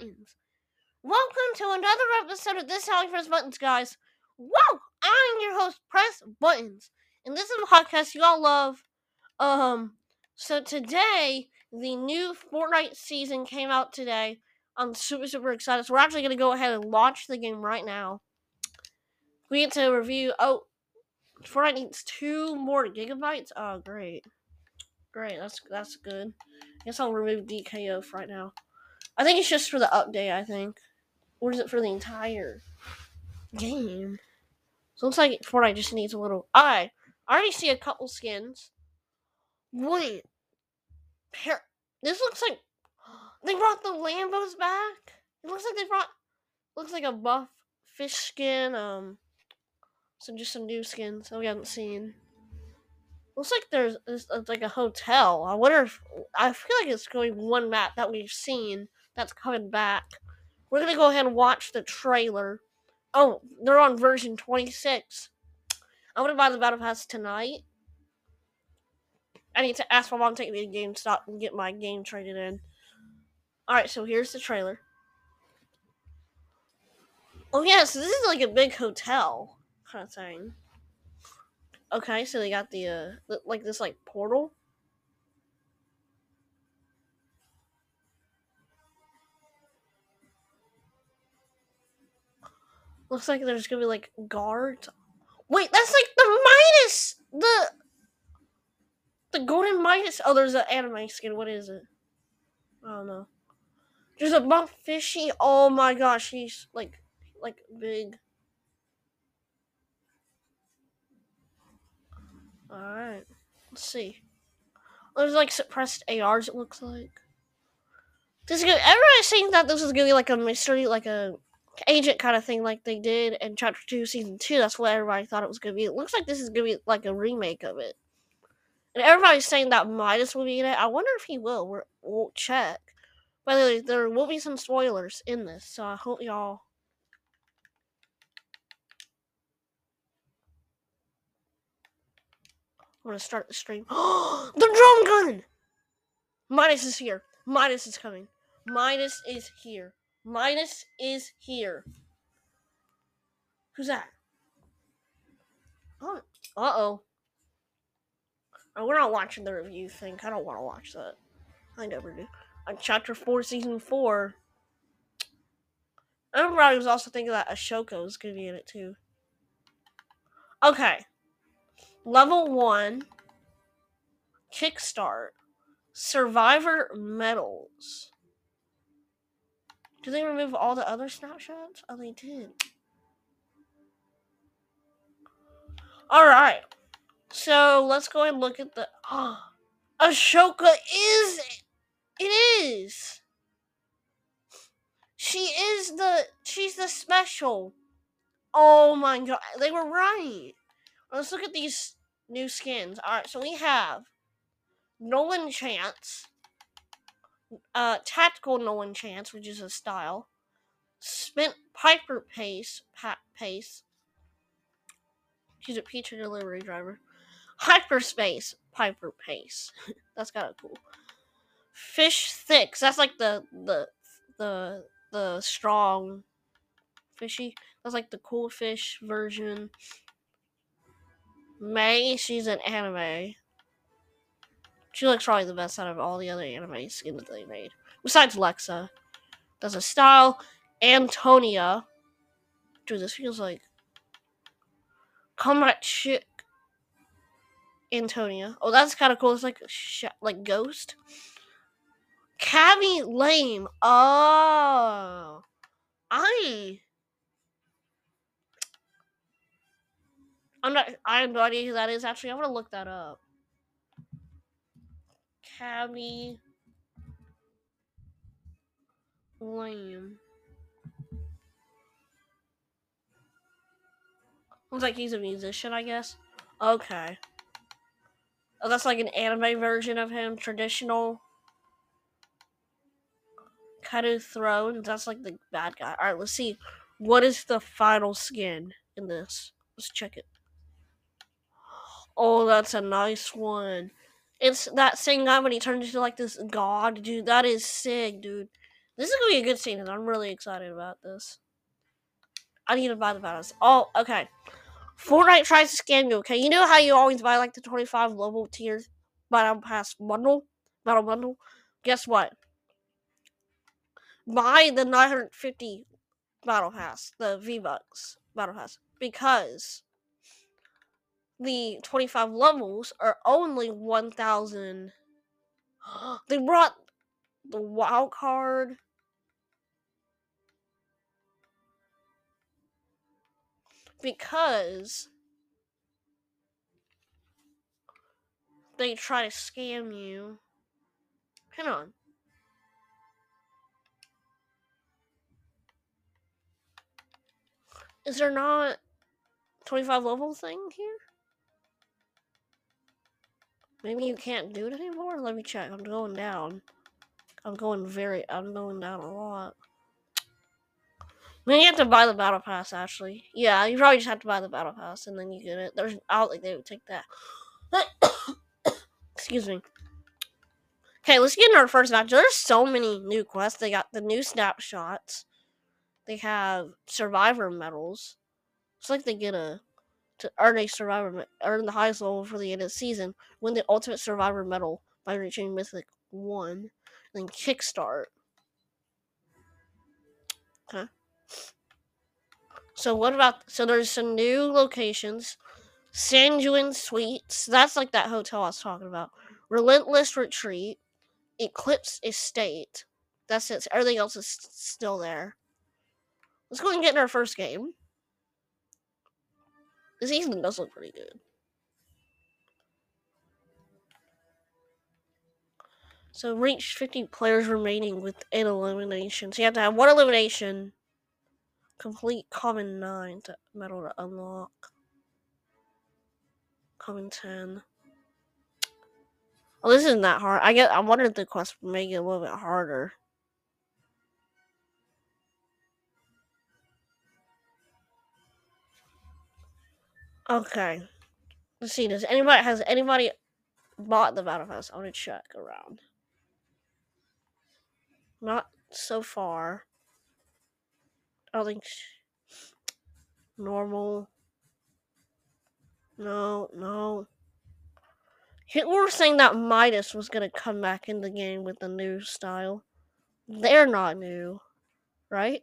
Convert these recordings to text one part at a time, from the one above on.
Buttons. Welcome to another episode of This How Press Buttons, guys. Whoa! I'm your host, Press Buttons. And this is a podcast you all love. Um, so today, the new Fortnite season came out today. I'm super, super excited. So we're actually going to go ahead and launch the game right now. We get to review. Oh, Fortnite needs two more gigabytes. Oh, great. Great, that's that's good. I guess I'll remove DKO for right now. I think it's just for the update, I think. Or is it for the entire game? So it looks like Fortnite just needs a little. I I already see a couple skins. Wait. This looks like. They brought the Lambos back? It looks like they brought. Looks like a buff fish skin. Um. So just some new skins that we haven't seen. Looks like there's, there's like a hotel. I wonder if I feel like it's going one map that we've seen that's coming back. We're gonna go ahead and watch the trailer. Oh, they're on version 26. I'm gonna buy the battle pass tonight. I need to ask my mom to take me to GameStop and get my game traded in. Alright, so here's the trailer. Oh yeah, so this is like a big hotel kind of thing. Okay, so they got the uh like this like portal. Looks like there's gonna be like guards. Wait, that's like the Midas, the the golden Midas. Oh, there's an anime skin. What is it? I don't know. There's a buff fishy. Oh my gosh, he's like like big. Alright. Let's see. There's like suppressed ARs, it looks like. This is good. Everybody's saying that this is gonna be like a mystery, like a agent kind of thing, like they did in Chapter 2, Season 2. That's what everybody thought it was gonna be. It looks like this is gonna be like a remake of it. And everybody's saying that Midas will be in it. I wonder if he will. We're, we'll check. By the way, there will be some spoilers in this, so I hope y'all I'm gonna start the stream. the drum gun! Midas is here. Midas is coming. Midas is here. Midas is here. Who's that? Oh, uh oh. Oh, we're not watching the review thing. I don't want to watch that. I never do. On chapter 4, season 4. Everybody was also thinking that Ahsoka was going to be in it too. Okay. Level 1 Kickstart Survivor Medals. Do they remove all the other snapshots? Oh, they did. Alright. So let's go and look at the. Oh, Ahsoka is. It is. She is the. She's the special. Oh my god. They were right. Let's look at these new skins. Alright, so we have Nolan Chance, uh, Tactical Nolan Chance, which is a style, Spent Piper Pace, Pace. She's a pizza delivery driver. Hyperspace Piper Pace. that's kind of cool. Fish Thicc. That's like the the the the strong fishy. That's like the cool fish version. May, she's an anime. She looks probably the best out of all the other anime skins that they made. Besides Lexa. Does a style. Antonia. Dude, this feels like Combat Chick Antonia. Oh, that's kind of cool. It's like sh- like Ghost. Khaby Lame. Oh. I I'm not. I have no idea who that is. Actually, I'm gonna look that up. Khaby Lame. Looks like he's a musician, I guess. Okay. Oh, that's like an anime version of him, traditional. Kado Thorne. That's like the bad guy. All right, let's see. What is the final skin in this? Let's check it. Oh, that's a nice one. It's that same guy when he turns into like this god, dude. That is sick, dude. This is gonna be a good season. I'm really excited about this. I need to buy the battles. Oh, okay. Fortnite tries to scam you. Okay, you know how you always buy like the 25 level tiers battle pass bundle, battle bundle. Guess what? Buy the 950 battle pass, the V Bucks battle pass, because the 25 levels are only 1,000. they brought the wild card. Because they try to scam you. Hang on. Is there not 25 level thing here? Maybe you can't do it anymore? Let me check. I'm going down. I'm going very, I'm going down a lot. Maybe you have to buy the battle pass, actually. Yeah, you probably just have to buy the battle pass and then you get it. There's, I don't think they would take that. Excuse me. Okay, let's get in our first match. There's so many new quests. They got the new snapshots. They have survivor medals. It's like they get a to earn a survivor earn the highest level for the end of the season. Win the ultimate survivor medal by reaching mythic one. Then kickstart. Okay. So what about so there's some new locations. Sanguine Suites. That's like that hotel I was talking about. Relentless Retreat. Eclipse Estate. That's it. Everything else is still there. Let's go and get in our first game. The season does look pretty good. So reach 50 players remaining with an elimination. So you have to have one elimination. Complete common 9 to medal to unlock. Common 10. Oh, this isn't that hard. I get. I wanted the quest to make it a little bit harder. Okay. Let's see. Does anybody has anybody bought the battle pass? I want to check around. Not so far. I think normal. No, no. People were saying that Midas was gonna come back in the game with the new style. They're not new, right?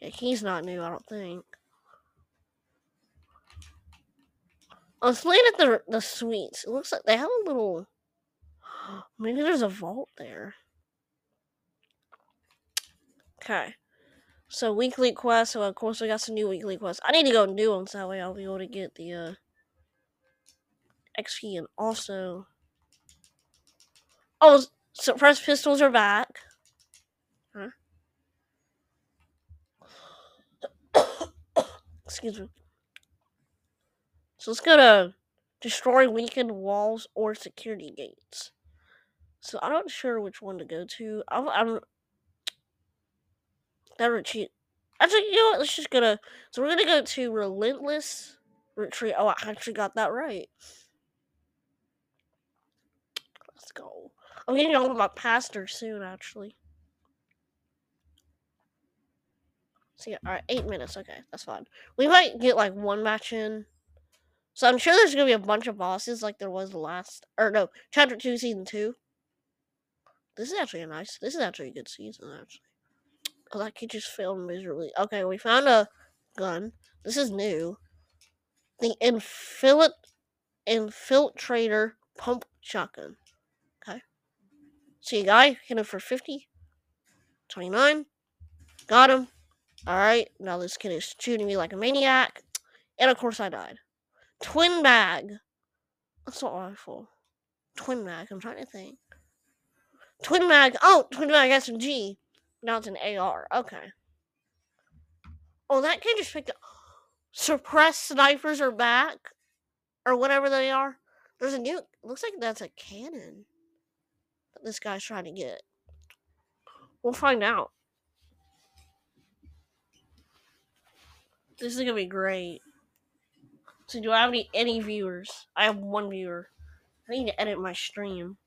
He's not new, I don't think. I was playing at the the suites. It looks like they have a little. Maybe there's a vault there. Okay. So weekly quests. So of course we got some new weekly quests. I need to go and do them so that way I'll be able to get the uh, XP and also. Oh, suppressed pistols are back. Huh? Excuse me. So let's go to destroy weakened walls or security gates. So I'm not sure which one to go to. I'm, I'm that retreat. Actually, you know what? Let's just go to. So we're gonna go to relentless retreat. Oh, I actually got that right. Let's go. I'm getting of my pastor soon, actually. So yeah, all right, eight minutes. Okay, that's fine. We might get like one match in so I'm sure there's gonna be a bunch of bosses like there was last or no, chapter two, season two. This is actually a nice this is actually a good season actually. Cause I could just fail miserably. Okay, we found a gun. This is new. The infil infiltrator pump shotgun. Okay. See a guy, hit him for 50. 29. Got him. Alright, now this kid is shooting me like a maniac. And of course I died. Twin mag. That's not awful. Twin mag. I'm trying to think. Twin mag. Oh, twin mag SMG. Now it's an AR. Okay. Oh, that kid just picked up. Suppressed snipers are back, or whatever they are. There's a new. Looks like that's a cannon that this guy's trying to get. We'll find out. This is gonna be great. So do I have any, any viewers? I have one viewer. I need to edit my stream.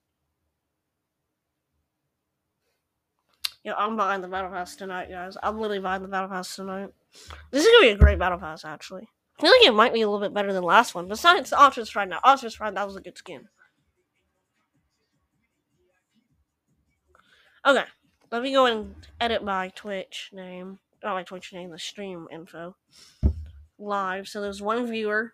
Yeah, I'm buying the battle pass tonight, guys. I'm literally buying the battle pass tonight. This is gonna be a great battle pass, actually. I feel like it might be a little bit better than last one. Besides Optimus Prime now. Optimus Prime, that was a good skin. Okay. Let me go and edit my Twitch name. Not my Twitch name, the stream info. Live. So there's one viewer.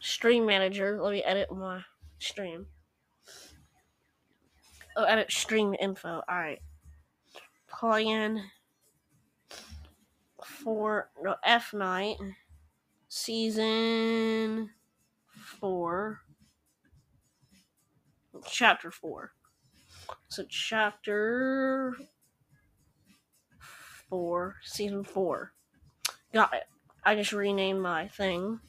Stream manager. Let me edit my stream. Oh, edit stream info. Alright. Playing for no F night season four chapter four. So chapter four, season four. Got it. I just renamed my thing.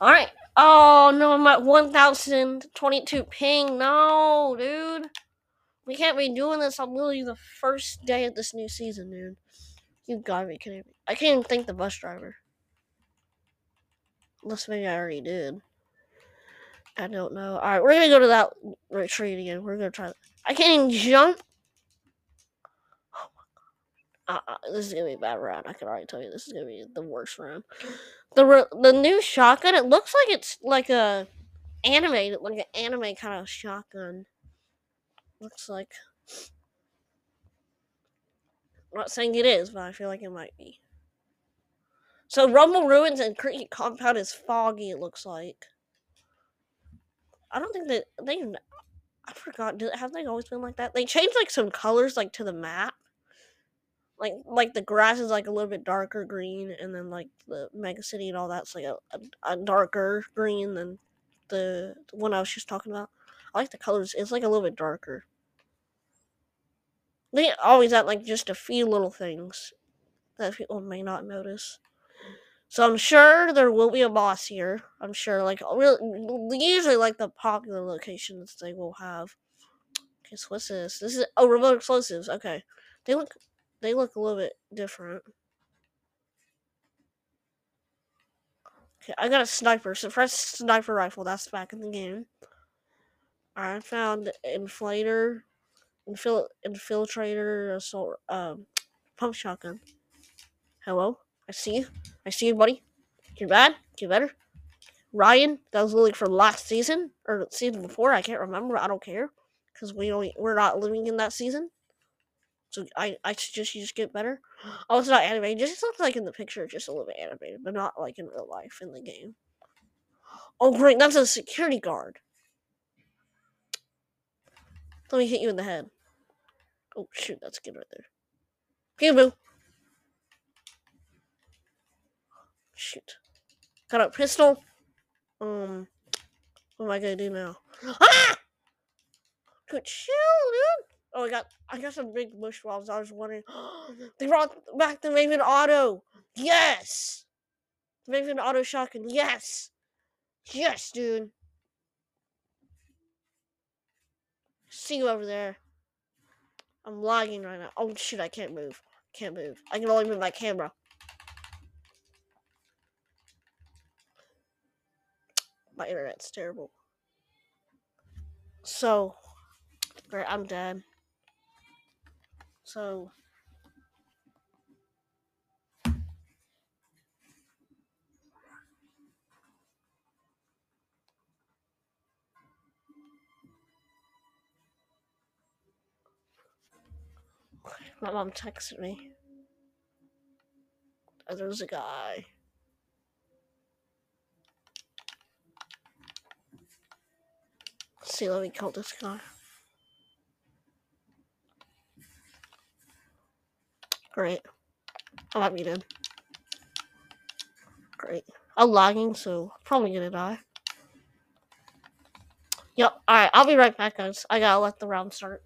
Alright. Oh no, I'm at 1022 ping. No, dude. We can't be doing this on literally the first day of this new season, dude. You gotta be kidding me. I can't even thank the bus driver. Unless maybe I already did. I don't know. Alright, we're gonna go to that retreat again. We're gonna try. I can't even jump. Uh, this is gonna be a bad round. I can already tell you this is gonna be the worst round. The the new shotgun. It looks like it's like a animated, like an anime kind of shotgun. Looks like. I'm not saying it is, but I feel like it might be. So Rumble Ruins and Cricket Compound is foggy. It looks like. I don't think that they. I forgot. Have they always been like that? They changed like some colors like to the map. Like like the grass is like a little bit darker green, and then like the mega city and all that's like a, a, a darker green than the, the one I was just talking about. I like the colors. It's like a little bit darker. They always add like just a few little things that people may not notice. So I'm sure there will be a boss here. I'm sure, like really, usually like the popular locations they will have. Okay, so what's this? This is oh remote explosives. Okay, they look they look a little bit different. Okay, I got a sniper. Suppressed sniper rifle. That's back in the game. I found inflator, infil- infiltrator, assault, um, pump shotgun. Hello. I see you. I see you, buddy. You're bad. Get better. Ryan, that was literally from last season or season before. I can't remember. I don't care because we don't. We're not living in that season. So I, I suggest you just get better. Oh, it's not animated. Just looks like in the picture, just a little bit animated, but not like in real life in the game. Oh great, that's a security guard. Let me hit you in the head. Oh shoot, that's good right there. Peekaboo. Shoot. Got a pistol. Um, what am I gonna do now? Ah! Good chill, dude. Oh, I got I got some big bush walls. I was wondering. they brought back the Raven Auto. Yes. The Raven Auto shotgun. Yes. Yes, dude. See you over there. I'm lagging right now. Oh shit! I can't move. Can't move. I can only move my camera. my internet's terrible. So, right, I'm dead. So, my mom texted me. Oh, there's a guy. see, let me call this guy. Great. I might be dead. Great. I'm lagging, so probably gonna die. Yep, alright, I'll be right back, guys. I gotta let the round start.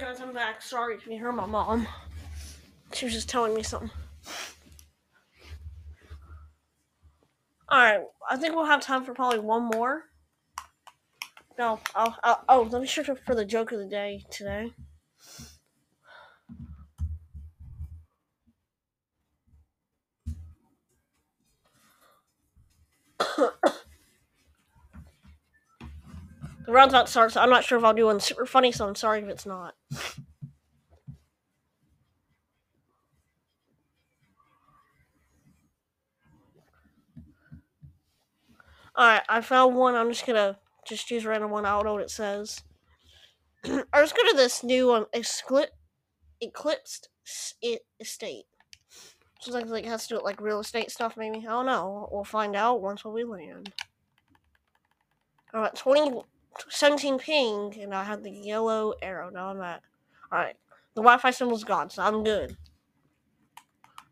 Guys, I'm back. Sorry if you hear my mom. She was just telling me something. Alright, I think we'll have time for probably one more. No, I'll, I'll, oh, let me search for the joke of the day today. To start, so I'm not sure if I'll do one super funny, so I'm sorry if it's not. Alright, I found one. I'm just gonna just choose random one. I don't know what it says. I was gonna this new um, excli- eclipsed estate. Seems like, like it has to do with like real estate stuff, maybe. I don't know. We'll find out once we land. Alright, 20, 17 ping, and I have the yellow arrow. Now I'm at. Alright, the Wi Fi symbol's gone, so I'm good.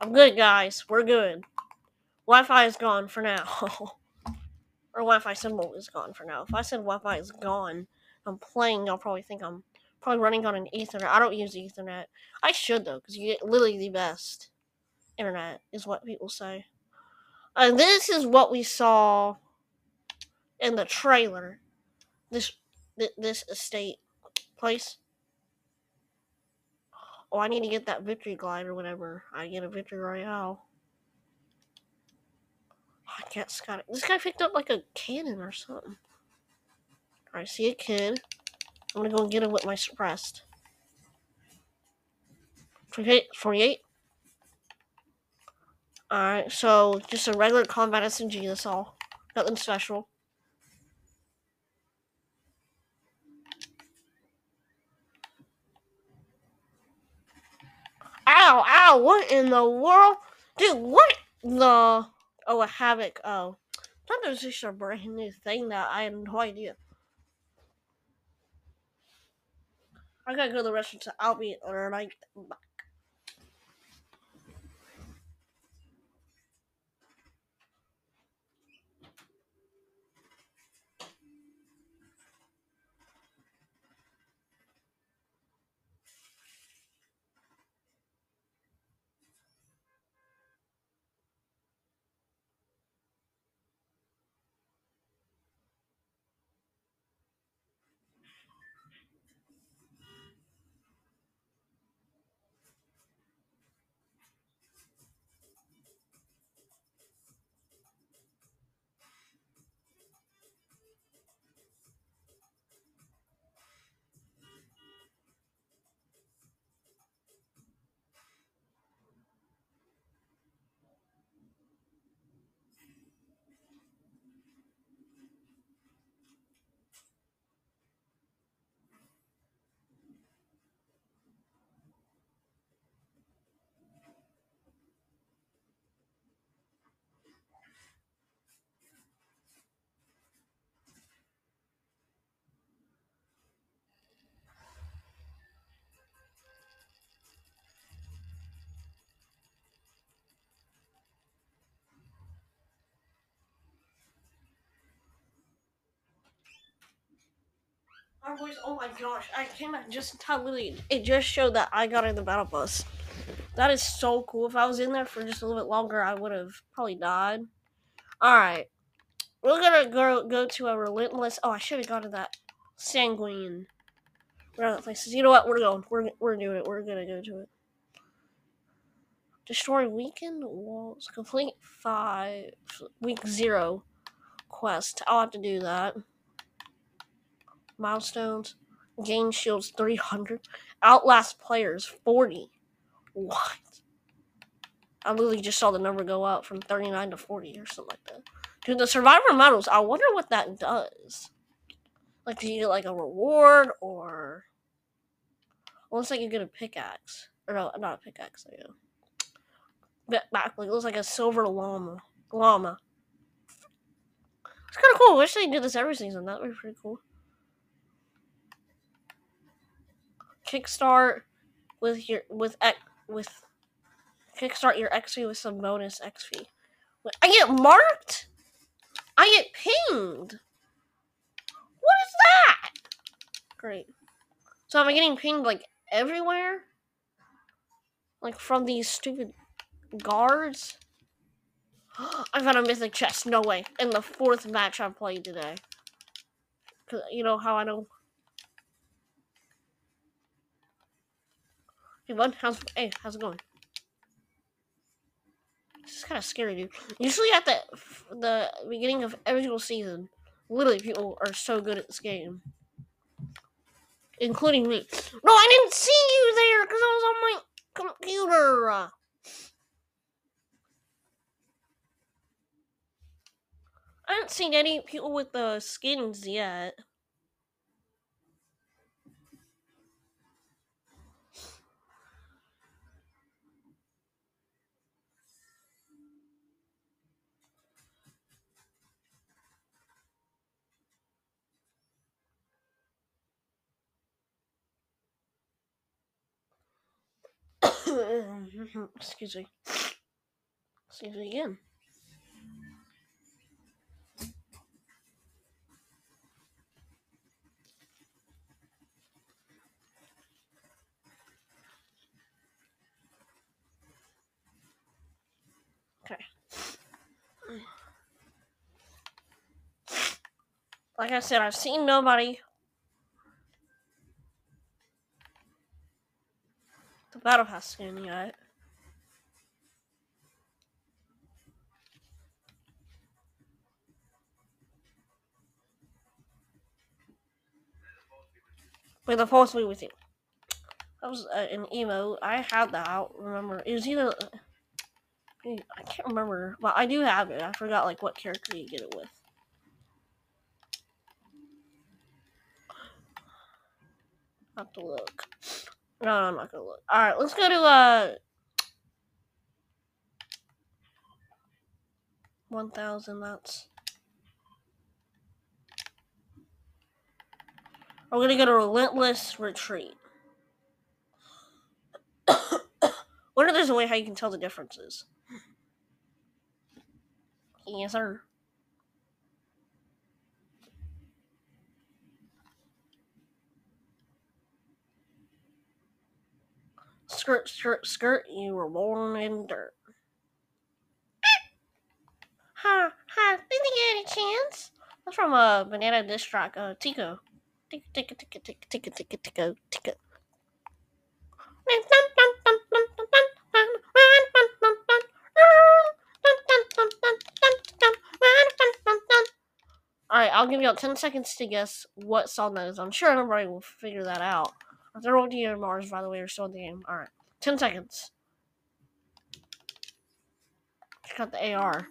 I'm good, guys. We're good. Wi Fi is gone for now. or Wi-Fi symbol is gone for now. If I said Wi-Fi is gone, I'm playing, y'all probably think I'm probably running on an Ethernet. I don't use Ethernet. I should though, because you get literally the best internet, is what people say. And this is what we saw in the trailer. This this estate place. Oh, I need to get that victory glide or whatever. I get a victory royale. I can't Scott. This guy picked up like a cannon or something. I see a kid. I'm gonna go and get him with my suppressed. 48. 48. Alright, so just a regular combat SMG, that's all. Nothing special. What in the world? Dude, what the... Oh, a Havoc. Oh. I thought there was just a brand new thing that I had no idea. I gotta go to the restaurant, so I'll be right back. Oh my gosh, I came back just in time. Literally, it just showed that I got in the battle bus. That is so cool. If I was in there for just a little bit longer, I would have probably died. Alright. We're gonna go go to a relentless. Oh, I should have gone to that sanguine. Where that places. You know what? We're going. We're we're doing it. We're gonna go to it. Destroy weakened walls. Complete five week zero quest. I'll have to do that milestones, gain shields 300, outlast players 40. What? I literally just saw the number go up from 39 to 40 or something like that. Dude, the survivor medals, I wonder what that does. Like, do you get like a reward or. looks like you get a pickaxe. Or no, not a pickaxe, I go. Back, like, it looks like a silver llama. Llama. It's kind of cool. I wish they did this every season. That would be pretty cool. Kickstart with your with with kickstart your XP with some bonus XP. I get marked. I get pinged. What is that? Great. So am I getting pinged like everywhere? Like from these stupid guards? I found a mythic chest. No way. In the fourth match I played today. Cause you know how I know. Hey bud, how's hey, how's it going? This is kind of scary, dude. Usually at the the beginning of every single season, literally people are so good at this game, including me. No, I didn't see you there because I was on my computer. I haven't seen any people with the skins yet. Excuse me. Excuse me again. Okay. Like I said, I've seen nobody. Battle pass skin yet. Wait, the force be with you. That was uh, an emo. I had that out. Remember, it was either I can't remember, but I do have it. I forgot like what character you get it with. I have to look. No, I'm not gonna look. All right, let's go to uh. 1000 that's I'm gonna go to relentless retreat what if there's a way how you can tell the differences Yes, sir. Skirt, skirt, skirt, you were born in dirt. Ha, ha, didn't you get a chance? That's from a Banana Diss Track, uh, Tico. Tico, Tico, Tico, Tico, Tico, Tico, Tico, Tico. Alright, I'll give you 10 seconds to guess what song that is. I'm sure everybody will figure that out. All Mars, by the way, are still in the game. Alright, 10 seconds. Check out the AR.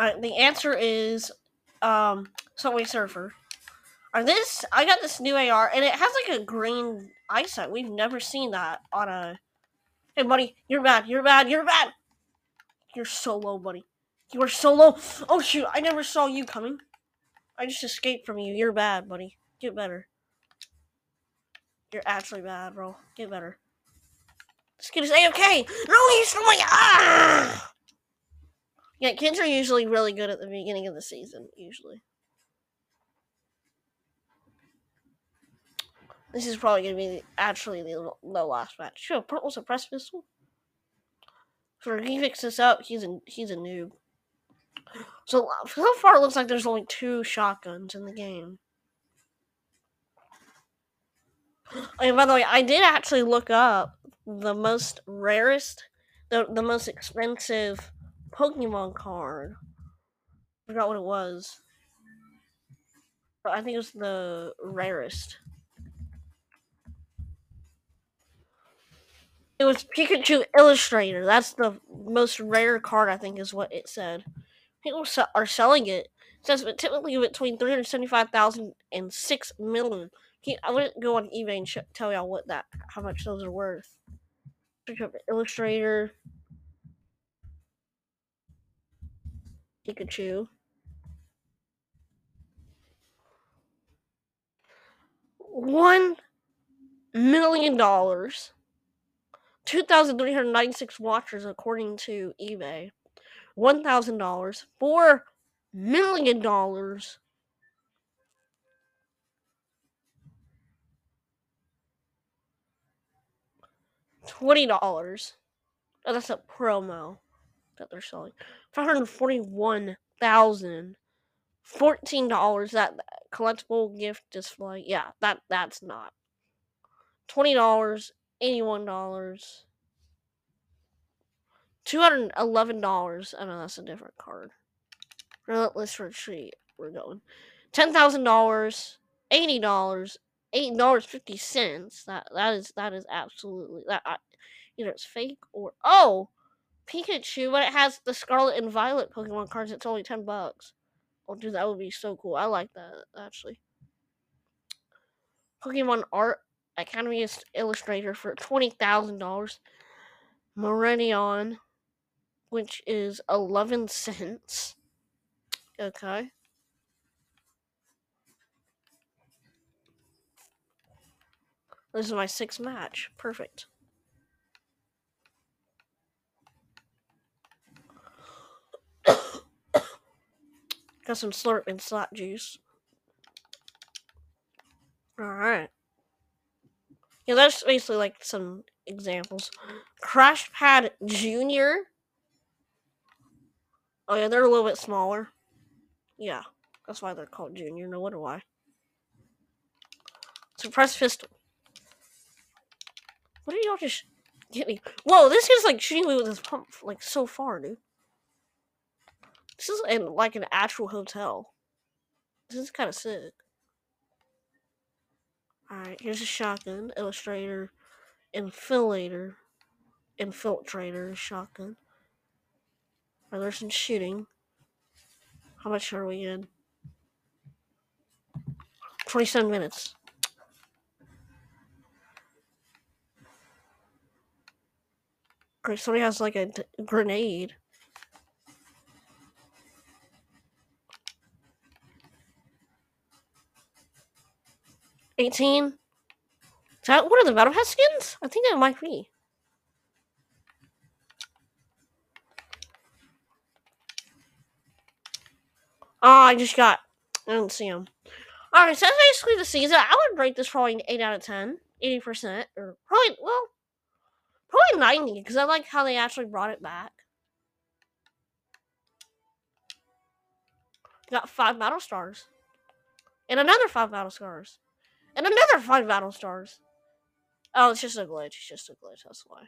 Alright, the answer is um Subway Surfer. Are this I got this new AR and it has like a green eyesight. We've never seen that on a Hey, buddy, you're bad. You're bad. You're bad. You're so low, buddy. You are so low. Oh, shoot. I never saw you coming. I just escaped from you. You're bad, buddy. Get better. You're actually bad, bro. Get better. This kid is A-okay. No, he's from my... Ah! Yeah, kids are usually really good at the beginning of the season, usually. This is probably going to be actually the, the last match. Sure, purple suppress pistol. So he this up. He's a he's a noob. So uh, so far, it looks like there's only two shotguns in the game. And by the way, I did actually look up the most rarest, the the most expensive Pokemon card. I forgot what it was, but I think it was the rarest. It was Pikachu Illustrator. That's the most rare card, I think, is what it said. People are selling it. Says but typically between 375,000 and 6 million. I wouldn't go on eBay and tell y'all what that, how much those are worth. Illustrator. Pikachu. One million dollars. 2,396 watchers according to eBay. One thousand dollars, four million dollars. Twenty dollars. Oh, that's a promo that they're selling. Five hundred forty-one thousand. Fourteen dollars. That collectible gift display. Yeah, that that's not. Twenty dollars. Eighty-one dollars. Two hundred eleven dollars. I know that's a different card. Relentless retreat. We're going. Ten thousand dollars. Eighty dollars. Eight dollars fifty cents. That that is that is absolutely that. I, either it's fake or oh, Pikachu, but it has the Scarlet and Violet Pokemon cards. It's only ten bucks. Oh, dude, that would be so cool. I like that actually. Pokemon art Academy Illustrator for twenty thousand dollars. Meridian, which is eleven cents. Okay. This is my sixth match. Perfect. Got some slurp and slot juice. Alright. Yeah, that's basically like some examples. Crash Pad Junior. Oh yeah, they're a little bit smaller. Yeah, that's why they're called Junior. No wonder why. Suppressed pistol. What did y'all just get me? Whoa, this is like shooting me with this pump like so far, dude. This is in like an actual hotel. This is kind of sick. Alright, here's a shotgun, illustrator, infillator, infiltrator, shotgun. Right, there's some shooting. How much are we in? 27 minutes. Great, somebody has like a grenade. Eighteen. Is that one of the Battle Pass skins? I think that might be. Oh, I just got. I don't see him. Alright, so that's basically the season. I would rate this probably an 8 out of 10. 80%. Or probably, well, probably 90, because I like how they actually brought it back. Got five battle stars. And another five battle stars. And another five battle stars. Oh, it's just a glitch. It's just a glitch. That's why.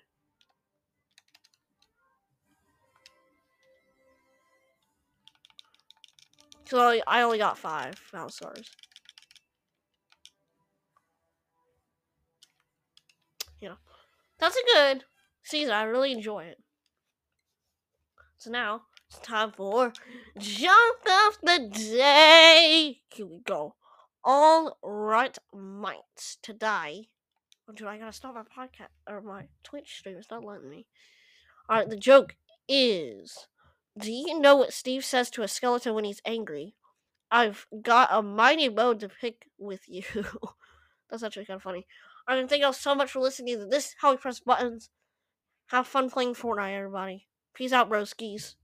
So I only got five battle stars. Yeah. That's a good season. I really enjoy it. So now it's time for junk of the day. Here we go. All right, mites. Today, oh, dude, I gotta stop my podcast or my Twitch stream. It's not letting me. All right, the joke is: Do you know what Steve says to a skeleton when he's angry? I've got a mighty bone to pick with you. That's actually kind of funny. All right, thank you all so much for listening to this. How we press buttons. Have fun playing Fortnite, everybody. Peace out, broskies.